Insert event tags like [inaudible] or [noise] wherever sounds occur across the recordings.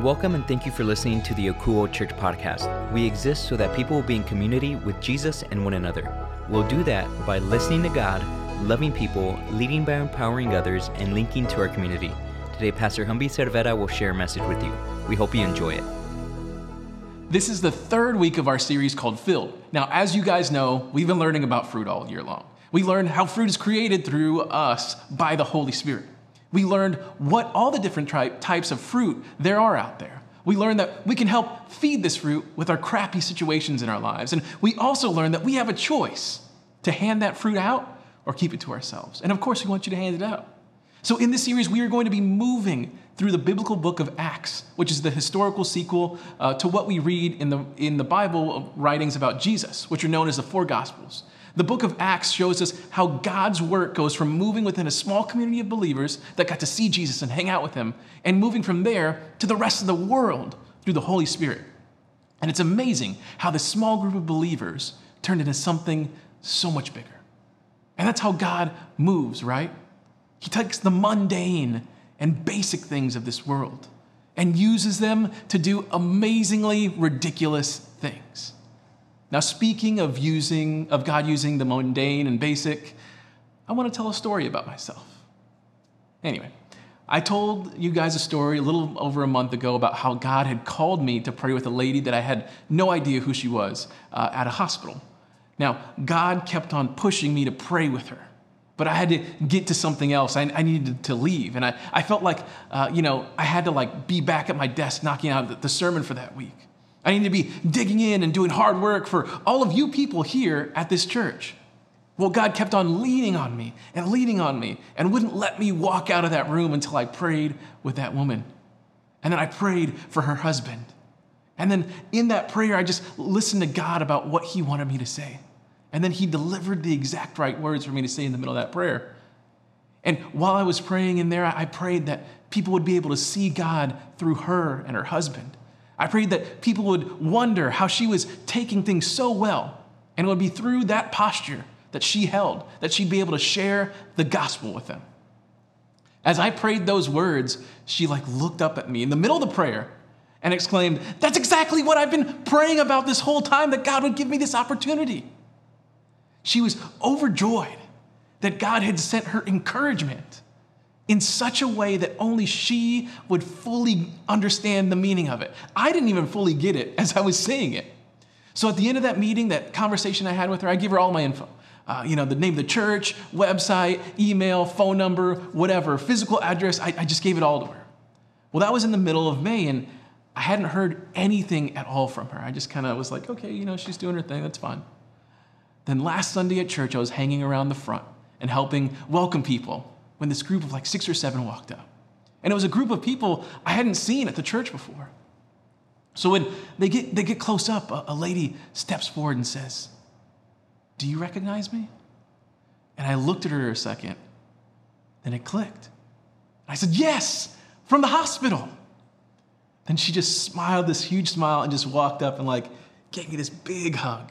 Welcome and thank you for listening to the Akouo Church podcast. We exist so that people will be in community with Jesus and one another. We'll do that by listening to God, loving people, leading by empowering others, and linking to our community. Today, Pastor Humby Cervera will share a message with you. We hope you enjoy it. This is the third week of our series called Filled. Now, as you guys know, we've been learning about fruit all year long. We learned how fruit is created through us by the Holy Spirit. We learned what all the different types of fruit there are out there. We learned that we can help feed this fruit with our crappy situations in our lives. And we also learned that we have a choice to hand that fruit out or keep it to ourselves. And of course, we want you to hand it out. So, in this series, we are going to be moving through the biblical book of Acts, which is the historical sequel uh, to what we read in the, in the Bible writings about Jesus, which are known as the four Gospels. The book of Acts shows us how God's work goes from moving within a small community of believers that got to see Jesus and hang out with him, and moving from there to the rest of the world through the Holy Spirit. And it's amazing how this small group of believers turned into something so much bigger. And that's how God moves, right? He takes the mundane and basic things of this world and uses them to do amazingly ridiculous things. Now, speaking of using of God using the mundane and basic, I want to tell a story about myself. Anyway, I told you guys a story a little over a month ago about how God had called me to pray with a lady that I had no idea who she was uh, at a hospital. Now, God kept on pushing me to pray with her but I had to get to something else. I, I needed to leave. And I, I felt like, uh, you know, I had to like be back at my desk knocking out the, the sermon for that week. I needed to be digging in and doing hard work for all of you people here at this church. Well, God kept on leaning on me and leaning on me and wouldn't let me walk out of that room until I prayed with that woman. And then I prayed for her husband. And then in that prayer, I just listened to God about what He wanted me to say. And then he delivered the exact right words for me to say in the middle of that prayer. And while I was praying in there, I prayed that people would be able to see God through her and her husband. I prayed that people would wonder how she was taking things so well. And it would be through that posture that she held that she'd be able to share the gospel with them. As I prayed those words, she like looked up at me in the middle of the prayer and exclaimed, That's exactly what I've been praying about this whole time, that God would give me this opportunity. She was overjoyed that God had sent her encouragement in such a way that only she would fully understand the meaning of it. I didn't even fully get it as I was saying it. So at the end of that meeting, that conversation I had with her, I gave her all my info. Uh, you know, the name of the church, website, email, phone number, whatever, physical address. I, I just gave it all to her. Well, that was in the middle of May, and I hadn't heard anything at all from her. I just kind of was like, okay, you know, she's doing her thing, that's fine. Then last Sunday at church, I was hanging around the front and helping welcome people when this group of like six or seven walked up. And it was a group of people I hadn't seen at the church before. So when they get, they get close up, a, a lady steps forward and says, Do you recognize me? And I looked at her a second, then it clicked. I said, Yes, from the hospital. Then she just smiled this huge smile and just walked up and like gave me this big hug.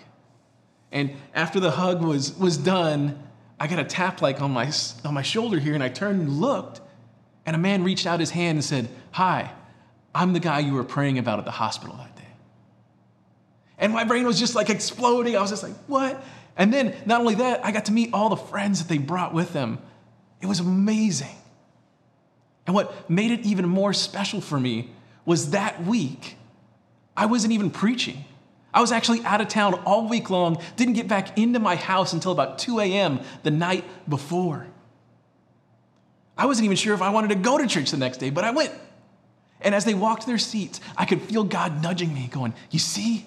And after the hug was, was done, I got a tap like on my, on my shoulder here, and I turned and looked, and a man reached out his hand and said, Hi, I'm the guy you were praying about at the hospital that day. And my brain was just like exploding. I was just like, What? And then, not only that, I got to meet all the friends that they brought with them. It was amazing. And what made it even more special for me was that week, I wasn't even preaching. I was actually out of town all week long, didn't get back into my house until about 2 a.m. the night before. I wasn't even sure if I wanted to go to church the next day, but I went. And as they walked to their seats, I could feel God nudging me, going, You see?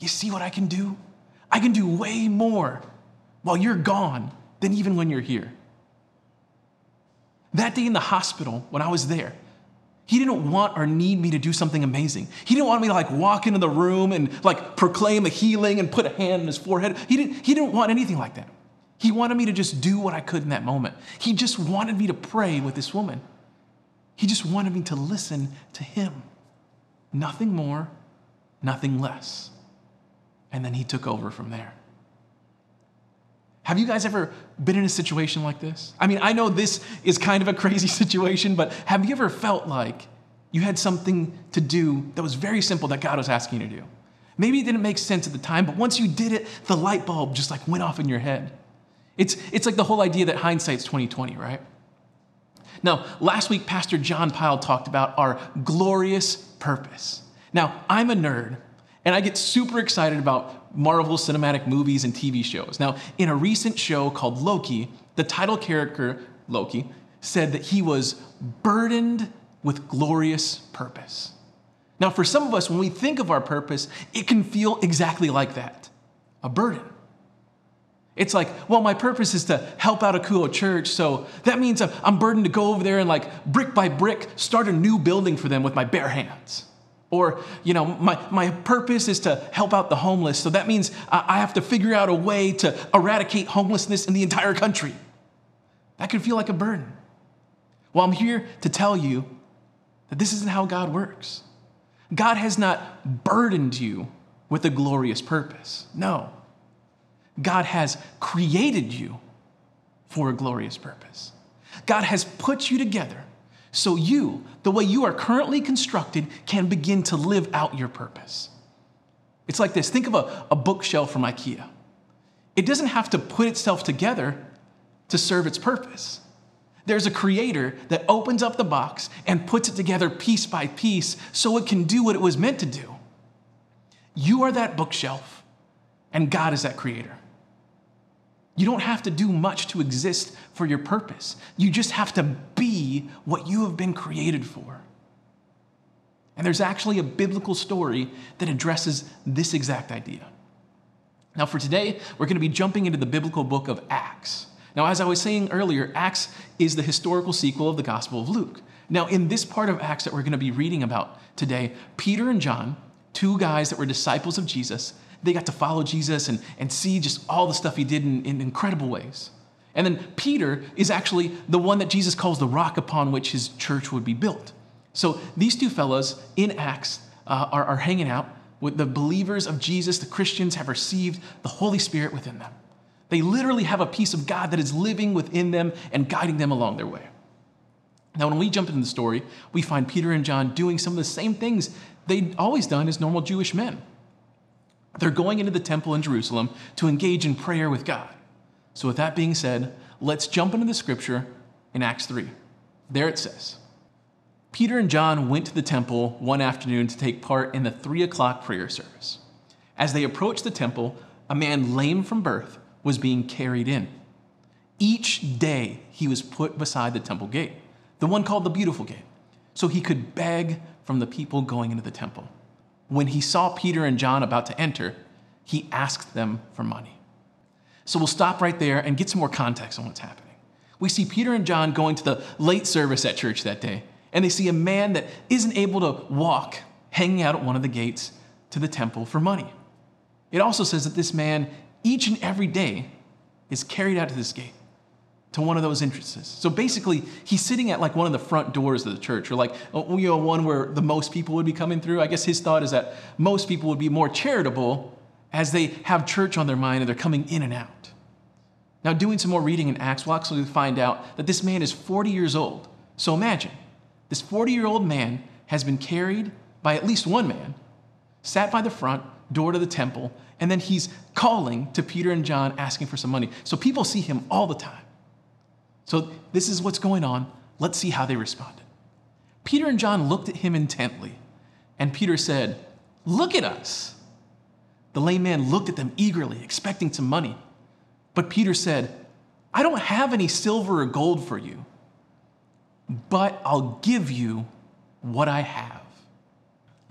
You see what I can do? I can do way more while you're gone than even when you're here. That day in the hospital, when I was there, he didn't want or need me to do something amazing. He didn't want me to like walk into the room and like proclaim a healing and put a hand on his forehead. He didn't, he didn't want anything like that. He wanted me to just do what I could in that moment. He just wanted me to pray with this woman. He just wanted me to listen to him. Nothing more, nothing less. And then he took over from there. Have you guys ever been in a situation like this? I mean, I know this is kind of a crazy [laughs] situation, but have you ever felt like You had something to do that was very simple that God was asking you to do. Maybe it didn't make sense at the time, but once you did it, the light bulb just like went off in your head. It's, it's like the whole idea that hindsight's 2020, right? Now, last week, Pastor John Pyle talked about our glorious purpose. Now, I'm a nerd, and I get super excited about Marvel cinematic movies and TV shows. Now, in a recent show called Loki, the title character, Loki, said that he was burdened with glorious purpose. Now, for some of us, when we think of our purpose, it can feel exactly like that a burden. It's like, well, my purpose is to help out a cool Church, so that means I'm burdened to go over there and, like, brick by brick, start a new building for them with my bare hands. Or, you know, my, my purpose is to help out the homeless, so that means I have to figure out a way to eradicate homelessness in the entire country. That can feel like a burden. Well, I'm here to tell you that this isn't how God works. God has not burdened you with a glorious purpose. No. God has created you for a glorious purpose. God has put you together so you, the way you are currently constructed, can begin to live out your purpose. It's like this think of a, a bookshelf from IKEA. It doesn't have to put itself together to serve its purpose. There's a creator that opens up the box and puts it together piece by piece so it can do what it was meant to do. You are that bookshelf, and God is that creator. You don't have to do much to exist for your purpose. You just have to be what you have been created for. And there's actually a biblical story that addresses this exact idea. Now, for today, we're going to be jumping into the biblical book of Acts. Now, as I was saying earlier, Acts is the historical sequel of the Gospel of Luke. Now, in this part of Acts that we're going to be reading about today, Peter and John, two guys that were disciples of Jesus, they got to follow Jesus and, and see just all the stuff he did in, in incredible ways. And then Peter is actually the one that Jesus calls the rock upon which his church would be built. So these two fellows in Acts uh, are, are hanging out with the believers of Jesus. The Christians have received the Holy Spirit within them. They literally have a piece of God that is living within them and guiding them along their way. Now, when we jump into the story, we find Peter and John doing some of the same things they'd always done as normal Jewish men. They're going into the temple in Jerusalem to engage in prayer with God. So, with that being said, let's jump into the scripture in Acts 3. There it says Peter and John went to the temple one afternoon to take part in the three o'clock prayer service. As they approached the temple, a man lame from birth was being carried in. Each day he was put beside the temple gate, the one called the Beautiful Gate, so he could beg from the people going into the temple. When he saw Peter and John about to enter, he asked them for money. So we'll stop right there and get some more context on what's happening. We see Peter and John going to the late service at church that day, and they see a man that isn't able to walk hanging out at one of the gates to the temple for money. It also says that this man each and every day is carried out to this gate to one of those entrances. So basically, he's sitting at like one of the front doors of the church, or like uh, you know one where the most people would be coming through. I guess his thought is that most people would be more charitable as they have church on their mind and they're coming in and out. Now, doing some more reading in Acts, we'll actually find out that this man is 40 years old. So imagine this 40 year old man has been carried by at least one man, sat by the front door to the temple, and then he's calling to Peter and John asking for some money. So people see him all the time. So this is what's going on. Let's see how they responded. Peter and John looked at him intently, and Peter said, Look at us. The lame man looked at them eagerly, expecting some money. But Peter said, I don't have any silver or gold for you, but I'll give you what I have.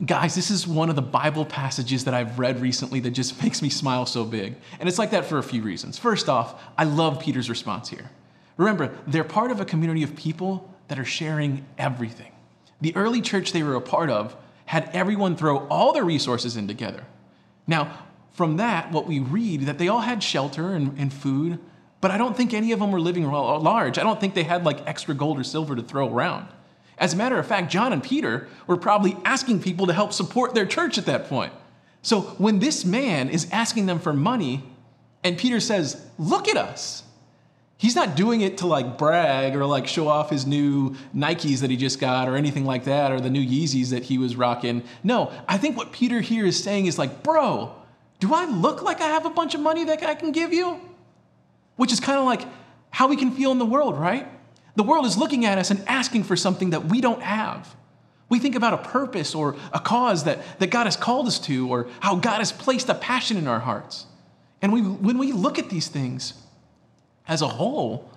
Guys, this is one of the Bible passages that I've read recently that just [laughs] makes me smile so big. And it's like that for a few reasons. First off, I love Peter's response here. Remember, they're part of a community of people that are sharing everything. The early church they were a part of had everyone throw all their resources in together. Now, from that, what we read that they all had shelter and, and food, but I don't think any of them were living large. I don't think they had like extra gold or silver to throw around. As a matter of fact, John and Peter were probably asking people to help support their church at that point. So when this man is asking them for money, and Peter says, Look at us, He's not doing it to like brag or like show off his new Nikes that he just got or anything like that or the new Yeezys that he was rocking. No, I think what Peter here is saying is like, bro, do I look like I have a bunch of money that I can give you? Which is kind of like how we can feel in the world, right? The world is looking at us and asking for something that we don't have. We think about a purpose or a cause that, that God has called us to, or how God has placed a passion in our hearts. And we, when we look at these things as a whole,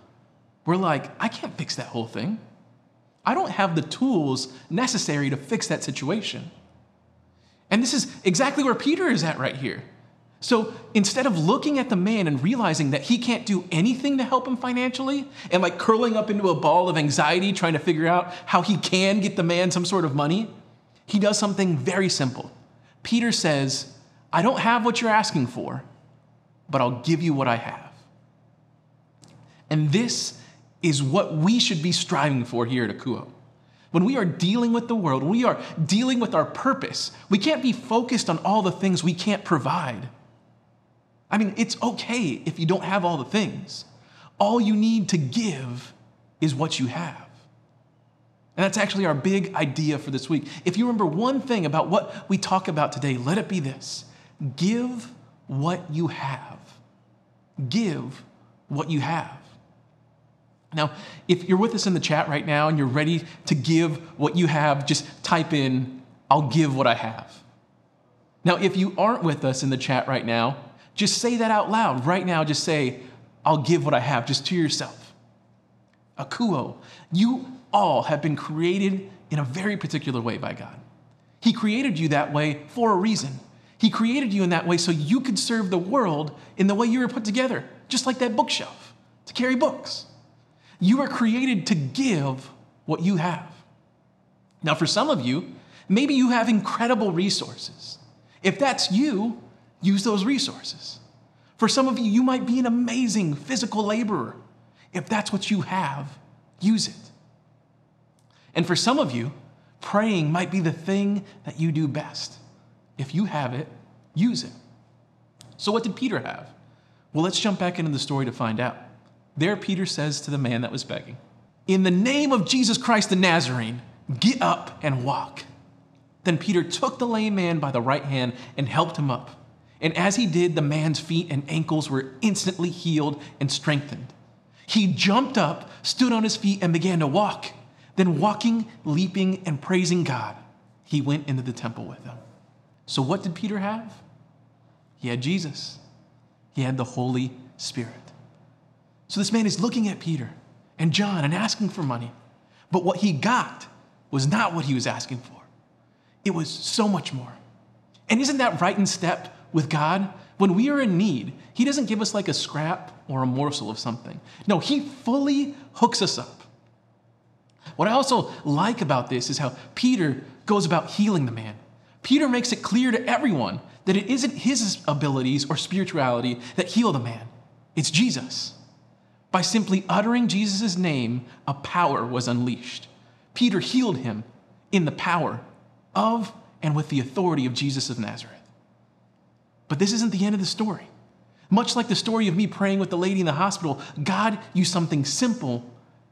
we're like, I can't fix that whole thing. I don't have the tools necessary to fix that situation. And this is exactly where Peter is at right here. So instead of looking at the man and realizing that he can't do anything to help him financially and like curling up into a ball of anxiety trying to figure out how he can get the man some sort of money, he does something very simple. Peter says, I don't have what you're asking for, but I'll give you what I have. And this is what we should be striving for here at Akouo. When we are dealing with the world, we are dealing with our purpose, we can't be focused on all the things we can't provide. I mean, it's okay if you don't have all the things. All you need to give is what you have. And that's actually our big idea for this week. If you remember one thing about what we talk about today, let it be this give what you have. Give what you have. Now, if you're with us in the chat right now and you're ready to give what you have, just type in, I'll give what I have. Now, if you aren't with us in the chat right now, just say that out loud right now. Just say, I'll give what I have, just to yourself. Akouo, you all have been created in a very particular way by God. He created you that way for a reason. He created you in that way so you could serve the world in the way you were put together, just like that bookshelf, to carry books. You are created to give what you have. Now, for some of you, maybe you have incredible resources. If that's you, use those resources. For some of you, you might be an amazing physical laborer. If that's what you have, use it. And for some of you, praying might be the thing that you do best. If you have it, use it. So, what did Peter have? Well, let's jump back into the story to find out. There, Peter says to the man that was begging, In the name of Jesus Christ the Nazarene, get up and walk. Then Peter took the lame man by the right hand and helped him up. And as he did, the man's feet and ankles were instantly healed and strengthened. He jumped up, stood on his feet, and began to walk. Then, walking, leaping, and praising God, he went into the temple with them. So, what did Peter have? He had Jesus, he had the Holy Spirit. So, this man is looking at Peter and John and asking for money. But what he got was not what he was asking for, it was so much more. And isn't that right in step with God, when we are in need, He doesn't give us like a scrap or a morsel of something. No, He fully hooks us up. What I also like about this is how Peter goes about healing the man. Peter makes it clear to everyone that it isn't his abilities or spirituality that heal the man, it's Jesus. By simply uttering Jesus' name, a power was unleashed. Peter healed him in the power of and with the authority of Jesus of Nazareth. But this isn't the end of the story. Much like the story of me praying with the lady in the hospital, God used something simple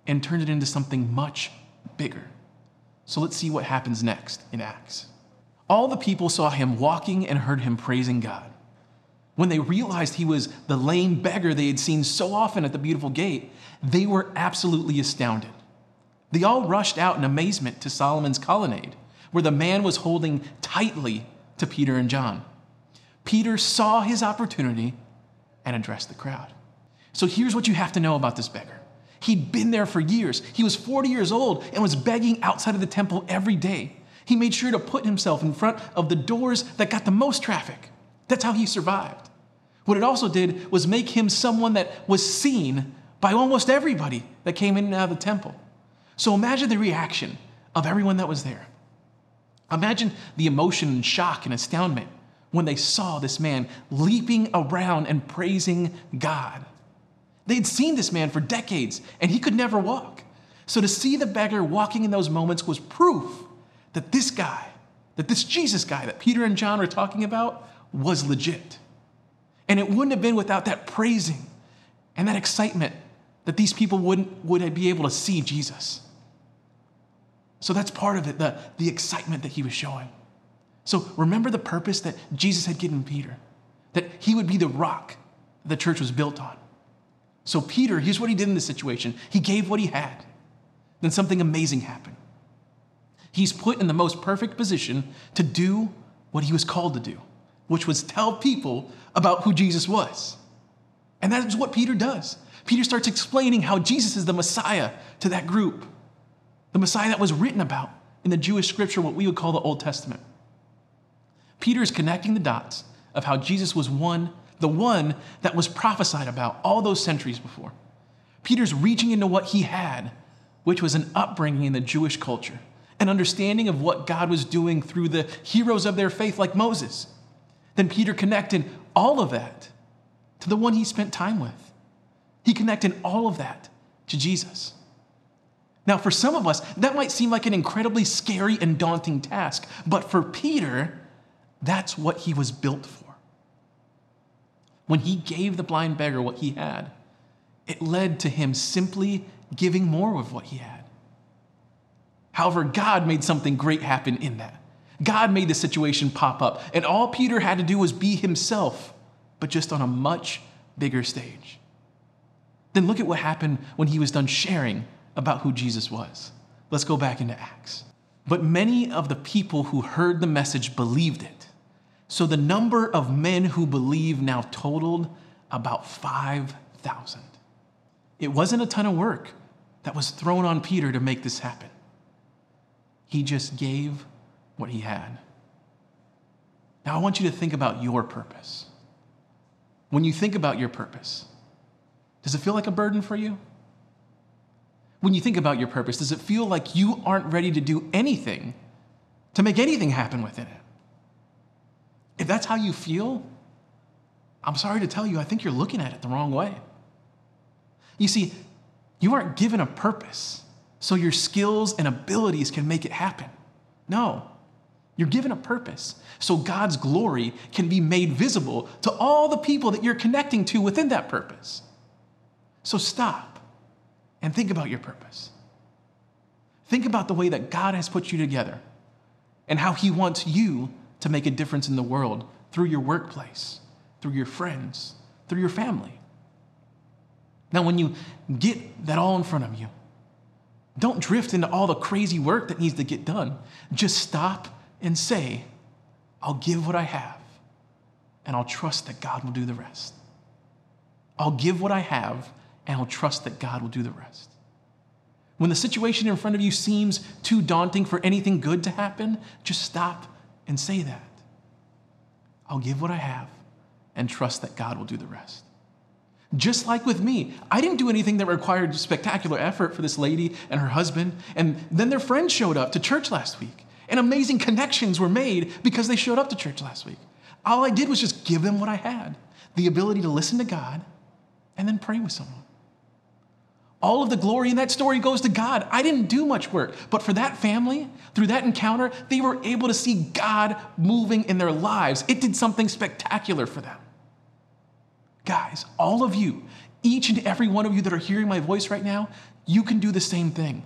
and turned it into something much bigger. So let's see what happens next in Acts. All the people saw him walking and heard him praising God. When they realized he was the lame beggar they had seen so often at the beautiful gate, they were absolutely astounded. They all rushed out in amazement to Solomon's colonnade, where the man was holding tightly to Peter and John. Peter saw his opportunity and addressed the crowd. So here's what you have to know about this beggar. He'd been there for years. He was 40 years old and was begging outside of the temple every day. He made sure to put himself in front of the doors that got the most traffic. That's how he survived. What it also did was make him someone that was seen by almost everybody that came in and out of the temple. So imagine the reaction of everyone that was there. Imagine the emotion and shock and astoundment when they saw this man leaping around and praising God. They'd seen this man for decades and he could never walk. So to see the beggar walking in those moments was proof that this guy, that this Jesus guy that Peter and John were talking about, was legit. And it wouldn't have been without that praising and that excitement that these people wouldn't would be able to see Jesus. So that's part of it, the, the excitement that he was showing. So remember the purpose that Jesus had given Peter, that he would be the rock the church was built on. So Peter, here's what he did in this situation. He gave what he had. Then something amazing happened. He's put in the most perfect position to do what he was called to do, which was tell people about who Jesus was. And that is what Peter does. Peter starts explaining how Jesus is the Messiah to that group, the Messiah that was written about in the Jewish scripture, what we would call the Old Testament. Peter is connecting the dots of how Jesus was one, the one that was prophesied about all those centuries before. Peter's reaching into what he had, which was an upbringing in the Jewish culture an understanding of what God was doing through the heroes of their faith, like Moses. Then Peter connected all of that to the one he spent time with. He connected all of that to Jesus. Now, for some of us, that might seem like an incredibly scary and daunting task, but for Peter, that's what he was built for. When he gave the blind beggar what he had, it led to him simply giving more of what he had. However, God made something great happen in that. God made the situation pop up, and all Peter had to do was be himself, but just on a much bigger stage. Then look at what happened when he was done sharing about who Jesus was. Let's go back into Acts. But many of the people who heard the message believed it. So the number of men who believed now totaled about 5,000. It wasn't a ton of work that was thrown on Peter to make this happen. He just gave what he had. Now, I want you to think about your purpose. When you think about your purpose, does it feel like a burden for you? When you think about your purpose, does it feel like you aren't ready to do anything to make anything happen within it? If that's how you feel, I'm sorry to tell you, I think you're looking at it the wrong way. You see, you aren't given a purpose so your skills and abilities can make it happen. No, you're given a purpose so God's glory can be made visible to all the people that you're connecting to within that purpose. So stop and think about your purpose. Think about the way that God has put you together and how He wants you to make a difference in the world through your workplace, through your friends, through your family. Now, when you get that all in front of you, don't drift into all the crazy work that needs to get done. Just stop and say, I'll give what I have, and I'll trust that God will do the rest. I'll give what I have, and I'll trust that God will do the rest. When the situation in front of you seems too daunting for anything good to happen, just stop and say that. I'll give what I have and trust that God will do the rest. Just like with me, I didn't do anything that required spectacular effort for this lady and her husband. And then their friend showed up to church last week. And amazing connections were made because they showed up to church last week. All I did was just give them what I had the ability to listen to God and then pray with someone. All of the glory in that story goes to God. I didn't do much work, but for that family, through that encounter, they were able to see God moving in their lives. It did something spectacular for them. Guys, all of you, each and every one of you that are hearing my voice right now, you can do the same thing.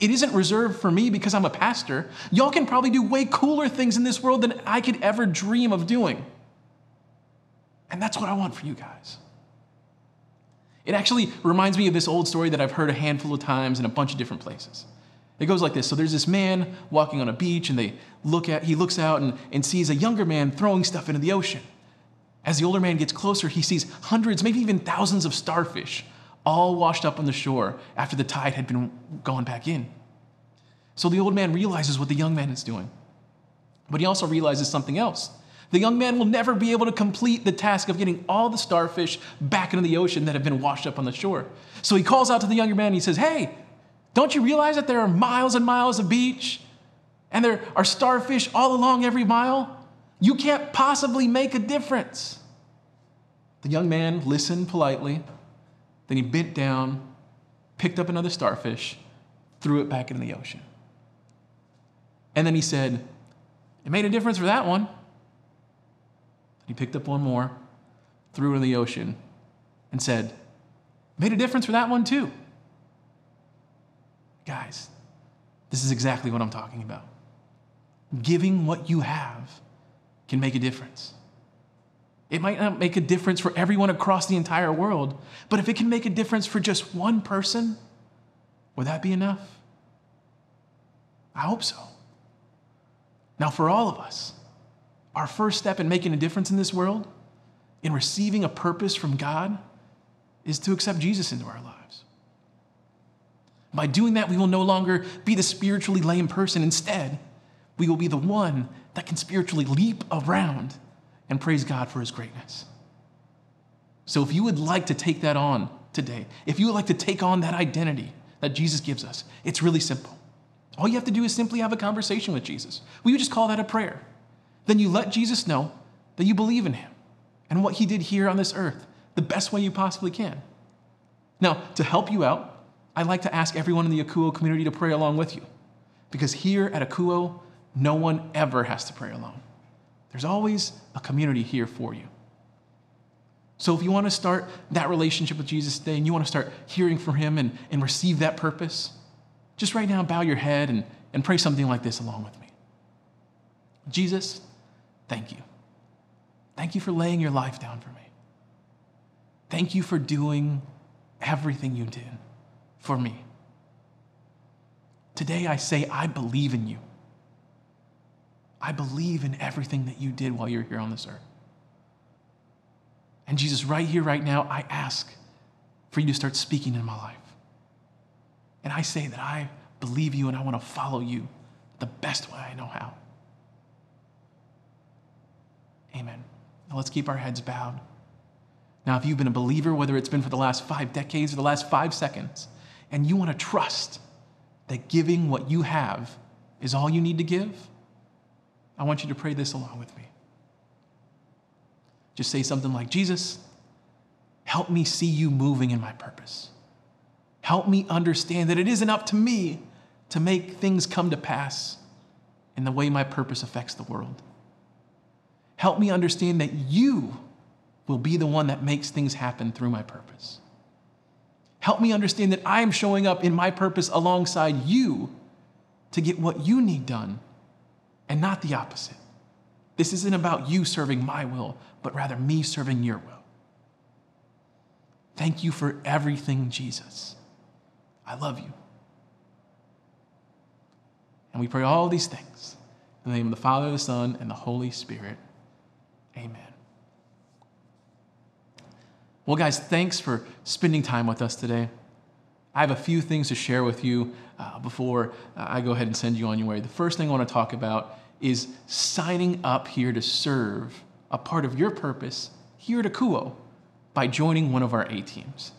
It isn't reserved for me because I'm a pastor. Y'all can probably do way cooler things in this world than I could ever dream of doing. And that's what I want for you guys. It actually reminds me of this old story that I've heard a handful of times in a bunch of different places. It goes like this. So there's this man walking on a beach, and they look at, he looks out and, and sees a younger man throwing stuff into the ocean. As the older man gets closer, he sees hundreds, maybe even thousands of starfish all washed up on the shore after the tide had been gone back in. So the old man realizes what the young man is doing. But he also realizes something else. The young man will never be able to complete the task of getting all the starfish back into the ocean that have been washed up on the shore. So he calls out to the younger man and he says, Hey, don't you realize that there are miles and miles of beach and there are starfish all along every mile? You can't possibly make a difference. The young man listened politely, then he bent down, picked up another starfish, threw it back into the ocean. And then he said, It made a difference for that one. He picked up one more, threw it in the ocean, and said, made a difference for that one too. Guys, this is exactly what I'm talking about. Giving what you have can make a difference. It might not make a difference for everyone across the entire world, but if it can make a difference for just one person, would that be enough? I hope so. Now, for all of us, our first step in making a difference in this world, in receiving a purpose from God, is to accept Jesus into our lives. By doing that, we will no longer be the spiritually lame person. Instead, we will be the one that can spiritually leap around and praise God for his greatness. So, if you would like to take that on today, if you would like to take on that identity that Jesus gives us, it's really simple. All you have to do is simply have a conversation with Jesus. We would just call that a prayer. Then you let Jesus know that you believe in him and what he did here on this earth the best way you possibly can. Now, to help you out, I'd like to ask everyone in the Akouo community to pray along with you. Because here at Akouo, no one ever has to pray alone. There's always a community here for you. So if you want to start that relationship with Jesus today and you want to start hearing from him and, and receive that purpose, just right now bow your head and, and pray something like this along with me. Jesus, thank you. Thank you for laying your life down for me. Thank you for doing everything you did for me. Today I say, I believe in you. I believe in everything that you did while you're here on this earth. And Jesus, right here, right now, I ask for you to start speaking in my life. And I say that I believe you and I want to follow you the best way I know how. Amen. Now let's keep our heads bowed. Now, if you've been a believer, whether it's been for the last five decades or the last five seconds, and you want to trust that giving what you have is all you need to give, I want you to pray this along with me. Just say something like, Jesus, help me see you moving in my purpose. Help me understand that it isn't up to me to make things come to pass in the way my purpose affects the world. Help me understand that you will be the one that makes things happen through my purpose. Help me understand that I am showing up in my purpose alongside you to get what you need done and not the opposite. This isn't about you serving my will, but rather me serving your will. Thank you for everything, Jesus. I love you. And we pray all these things in the name of the Father, the Son, and the Holy Spirit. Amen. Well, guys, thanks for spending time with us today. I have a few things to share with you uh, before I go ahead and send you on your way. The first thing I want to talk about is signing up here to serve a part of your purpose here at Akouo by joining one of our A teams.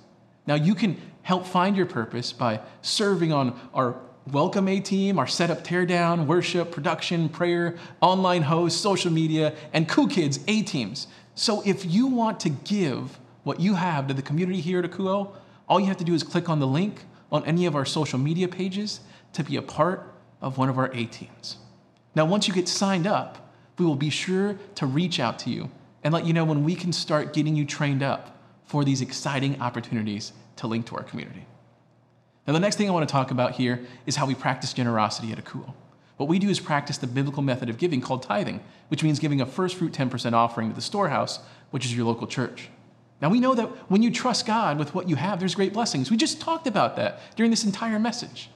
Now, you can help find your purpose by serving on our welcome A team, our setup teardown, worship, production, prayer, online host, social media, and Cool Kids A teams. So, if you want to give what you have to the community here at Akouo, all you have to do is click on the link on any of our social media pages to be a part of one of our A teams. Now, once you get signed up, we will be sure to reach out to you and let you know when we can start getting you trained up for these exciting opportunities to link to our community. Now, the next thing I want to talk about here is how we practice generosity at Akouo. What we do is practice the biblical method of giving called tithing, which means giving a first fruit 10% offering to the storehouse, which is your local church. Now, we know that when you trust God with what you have, there's great blessings. We just talked about that during this entire message.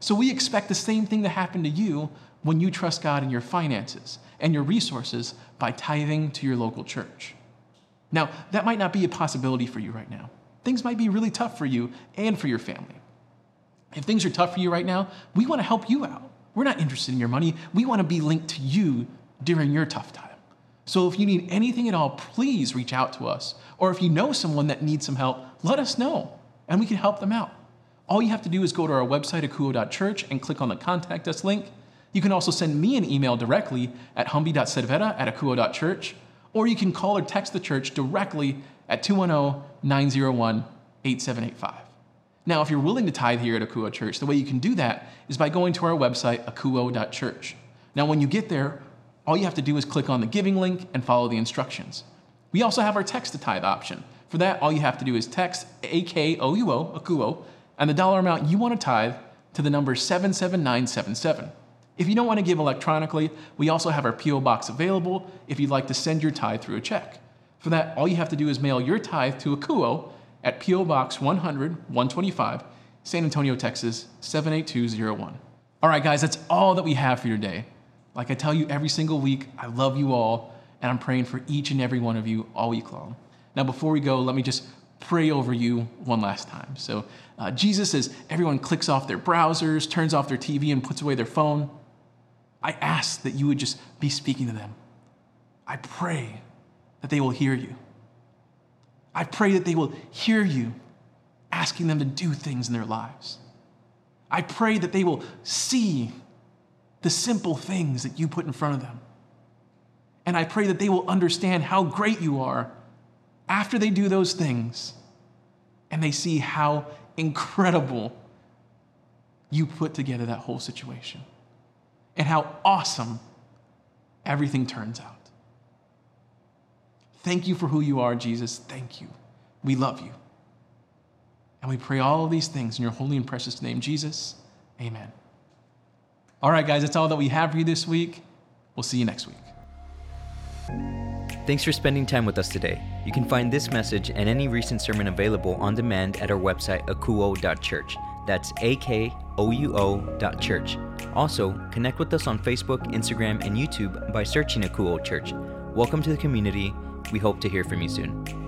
So, we expect the same thing to happen to you when you trust God in your finances and your resources by tithing to your local church. Now, that might not be a possibility for you right now. Things might be really tough for you and for your family. If things are tough for you right now, we want to help you out. We're not interested in your money. We want to be linked to you during your tough time. So if you need anything at all, please reach out to us. Or if you know someone that needs some help, let us know and we can help them out. All you have to do is go to our website, akouo.church, and click on the contact us link you can also send me an email directly at humby.cervera at akouo.church, or you can call or text the church directly at 210 901 8785. Now, if you're willing to tithe here at Akouo Church, the way you can do that is by going to our website, akouo.church. Now, when you get there, all you have to do is click on the giving link and follow the instructions. We also have our text to tithe option For that, all you have to do is text AKOUO, AKUO, and the dollar amount you want to tithe to the number 77977. If you don't want to give electronically, we also have our P.O. box available if you'd like to send your tithe through a check. For that, all you have to do is mail your tithe to Akouo at P.O. Box 100 125, San Antonio, Texas 78201. All right, guys, that's all that we have for your day. Like I tell you every single week, I love you all, and I'm praying for each and every one of you all week long. Now, before we go, let me just pray over you one last time. So, uh, Jesus, as everyone clicks off their browsers, turns off their TV, and puts away their phone, I ask that you would just be speaking to them. I pray that they will hear you. I pray that they will hear you asking them to do things in their lives. I pray that they will see the simple things that you put in front of them. And I pray that they will understand how great you are after they do those things and they see how incredible you put together that whole situation and how awesome everything turns out. Thank you for who you are, Jesus. Thank you. We love you. And we pray all of these things in your holy and precious name, Jesus. Amen. All right, guys, that's all that we have for you this week. We'll see you next week. Thanks for spending time with us today. You can find this message and any recent sermon available on demand at our website, akouo.church. That's A K O U O church. Also, connect with us on Facebook, Instagram, and YouTube by searching Akouo Church. Welcome to the community. We hope to hear from you soon.